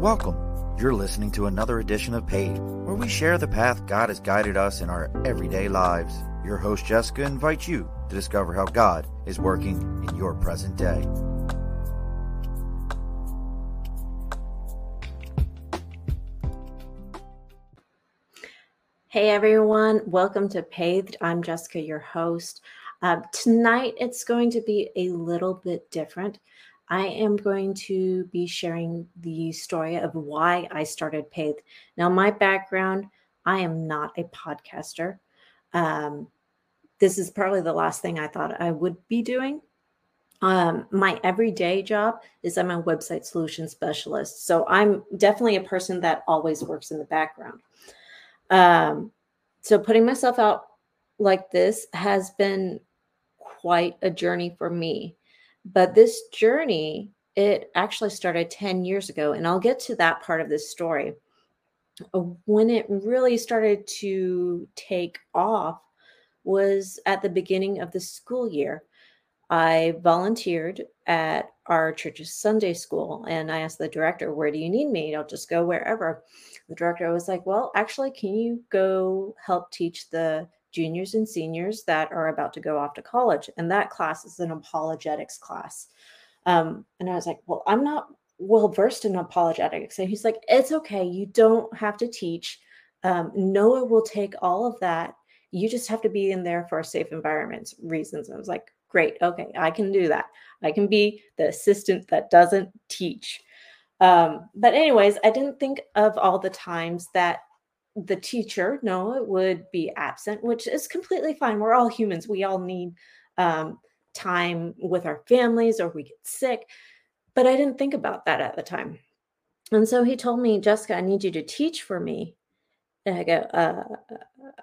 Welcome. You're listening to another edition of Pathed, where we share the path God has guided us in our everyday lives. Your host, Jessica, invites you to discover how God is working in your present day. Hey everyone, welcome to Pathed. I'm Jessica, your host. Uh, tonight it's going to be a little bit different. I am going to be sharing the story of why I started Pathed. Now, my background, I am not a podcaster. Um, this is probably the last thing I thought I would be doing. Um, my everyday job is I'm a website solution specialist. So I'm definitely a person that always works in the background. Um, so putting myself out like this has been quite a journey for me. But this journey, it actually started 10 years ago. And I'll get to that part of this story. Uh, when it really started to take off was at the beginning of the school year. I volunteered at our church's Sunday school and I asked the director, Where do you need me? I'll just go wherever. The director was like, Well, actually, can you go help teach the juniors and seniors that are about to go off to college. And that class is an apologetics class. Um, and I was like, well, I'm not well versed in apologetics. And he's like, it's okay. You don't have to teach. Um, Noah will take all of that. You just have to be in there for safe environments reasons. And I was like, great. Okay. I can do that. I can be the assistant that doesn't teach. Um, but, anyways, I didn't think of all the times that the teacher, no, it would be absent, which is completely fine. We're all humans. We all need um, time with our families or we get sick. But I didn't think about that at the time. And so he told me, Jessica, I need you to teach for me. And I go, uh,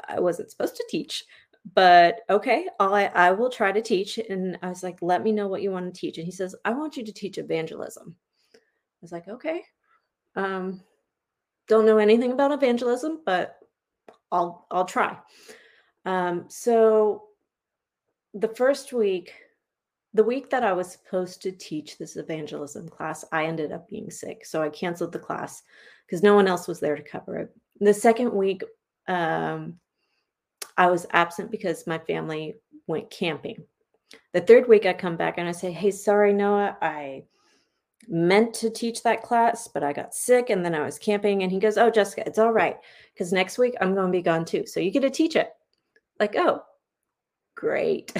I wasn't supposed to teach, but okay, I, I will try to teach. And I was like, let me know what you want to teach. And he says, I want you to teach evangelism. I was like, okay. Um, don't know anything about evangelism, but I'll I'll try. Um, so the first week, the week that I was supposed to teach this evangelism class, I ended up being sick. So I canceled the class because no one else was there to cover it. The second week, um, I was absent because my family went camping. The third week, I come back and I say, Hey, sorry, Noah, I meant to teach that class, but I got sick and then I was camping. And he goes, Oh, Jessica, it's all right. Because next week I'm going to be gone too. So you get to teach it. Like, oh, great.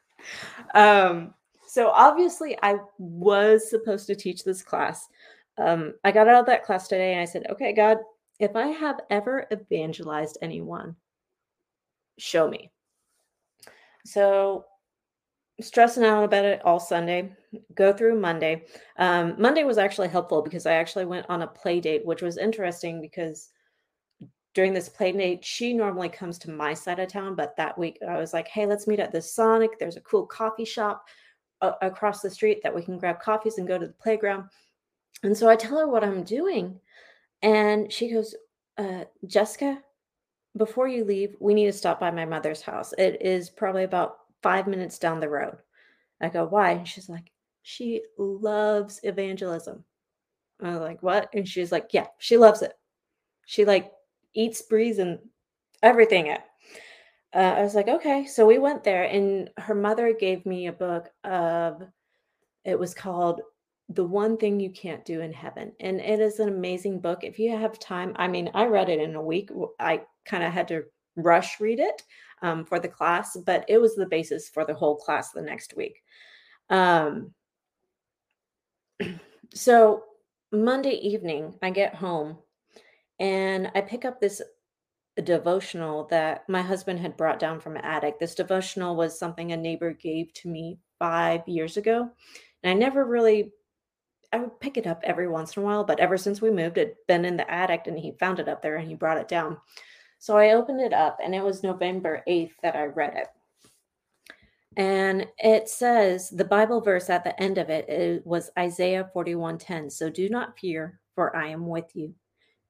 um, so obviously I was supposed to teach this class. Um, I got out of that class today and I said, Okay, God, if I have ever evangelized anyone, show me. So stressing out about it all Sunday, go through Monday. Um, Monday was actually helpful because I actually went on a play date, which was interesting because during this play date, she normally comes to my side of town, but that week I was like, hey, let's meet at the Sonic. There's a cool coffee shop across the street that we can grab coffees and go to the playground. And so I tell her what I'm doing. And she goes, uh, Jessica, before you leave, we need to stop by my mother's house. It is probably about five minutes down the road. I go, why? And she's like, she loves evangelism. I was like, what? And she's like, yeah, she loves it. She like eats, breathes, and everything it. Uh, I was like, okay. So we went there, and her mother gave me a book of, it was called The One Thing You Can't Do in Heaven. And it is an amazing book. If you have time, I mean, I read it in a week. I kind of had to rush read it um, for the class, but it was the basis for the whole class the next week. Um, so Monday evening, I get home and I pick up this devotional that my husband had brought down from an attic. This devotional was something a neighbor gave to me five years ago. And I never really, I would pick it up every once in a while, but ever since we moved, it'd been in the attic and he found it up there and he brought it down. So I opened it up and it was November 8th that I read it. And it says the Bible verse at the end of it, it was Isaiah 41:10. So do not fear, for I am with you.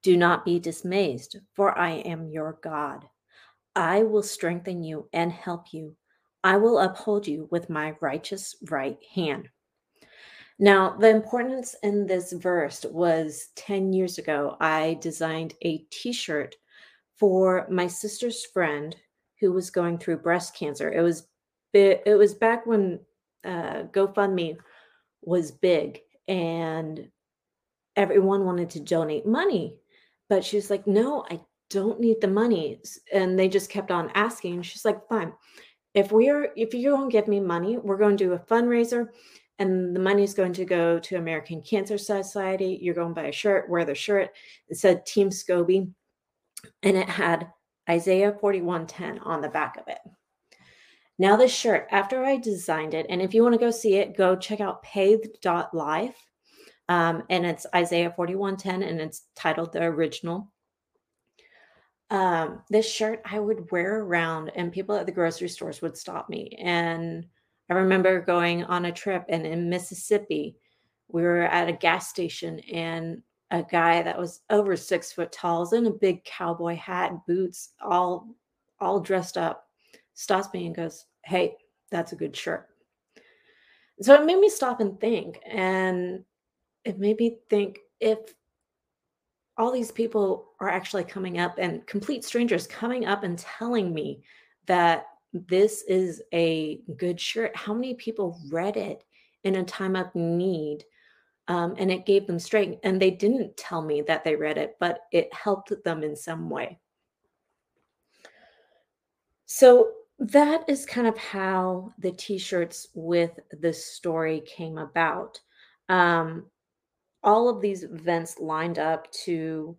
Do not be dismayed, for I am your God. I will strengthen you and help you. I will uphold you with my righteous right hand. Now, the importance in this verse was 10 years ago, I designed a t shirt for my sister's friend who was going through breast cancer. It was it was back when uh, GoFundMe was big and everyone wanted to donate money. But she was like, no, I don't need the money. And they just kept on asking. She's like, fine. If we are, if you're going to give me money, we're going to do a fundraiser and the money is going to go to American Cancer Society. You're going to buy a shirt, wear the shirt. It said Team Scobie, and it had Isaiah 41:10 on the back of it. Now, this shirt, after I designed it, and if you want to go see it, go check out pathed.life. Um, and it's Isaiah 41:10, and it's titled The Original. Um, this shirt I would wear around, and people at the grocery stores would stop me. And I remember going on a trip, and in Mississippi, we were at a gas station, and a guy that was over six foot tall, is in a big cowboy hat, boots, all all dressed up, stops me and goes, hey, that's a good shirt. So it made me stop and think. And it made me think if all these people are actually coming up and complete strangers coming up and telling me that this is a good shirt, how many people read it in a time of need? Um, and it gave them strength. And they didn't tell me that they read it, but it helped them in some way. So that is kind of how the t-shirts with the story came about. Um, all of these events lined up to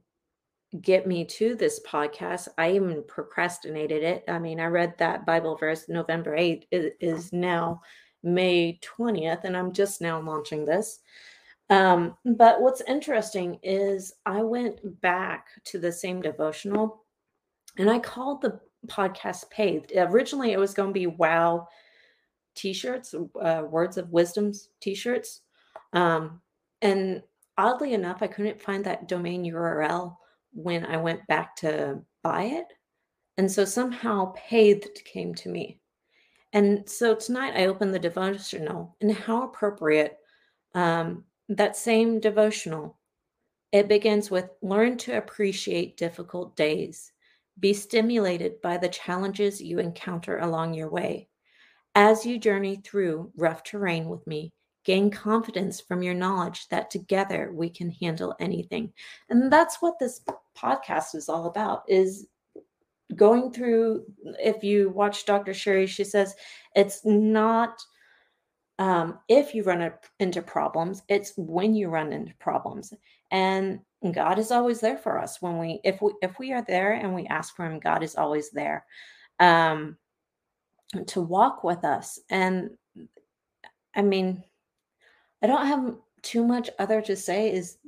get me to this podcast. I even procrastinated it. I mean i read that bible verse november 8 it is now may 20th and i'm just now launching this. Um, but what's interesting is i went back to the same devotional and i called the podcast Pathed. Originally, it was going to be wow t-shirts, uh, words of wisdoms t-shirts. Um, and oddly enough, I couldn't find that domain URL when I went back to buy it. And so somehow Pathed came to me. And so tonight I opened the devotional, and how appropriate um, that same devotional. It begins with learn to appreciate difficult days be stimulated by the challenges you encounter along your way. As you journey through rough terrain with me, gain confidence from your knowledge that together we can handle anything. And that's what this podcast is all about is going through if you watch Dr. Sherry, she says it's not um, if you run into problems, it's when you run into problems. And God is always there for us when we if we if we are there and we ask for him, God is always there um to walk with us. And I mean, I don't have too much other to say is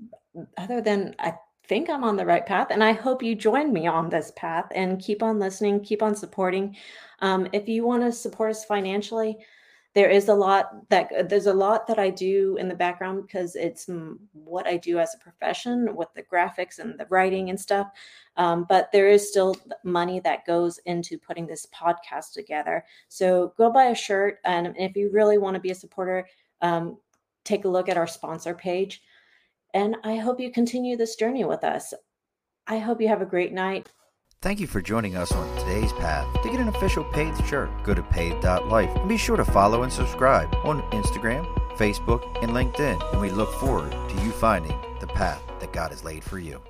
other than I think I'm on the right path. And I hope you join me on this path and keep on listening, keep on supporting. Um, if you want to support us financially, there is a lot that there's a lot that I do in the background because it's what I do as a profession with the graphics and the writing and stuff. Um, but there is still money that goes into putting this podcast together. So go buy a shirt, and if you really want to be a supporter, um, take a look at our sponsor page. And I hope you continue this journey with us. I hope you have a great night. Thank you for joining us on today's path. To get an official Pathed shirt, go to pathed.life and be sure to follow and subscribe on Instagram, Facebook, and LinkedIn. And we look forward to you finding the path that God has laid for you.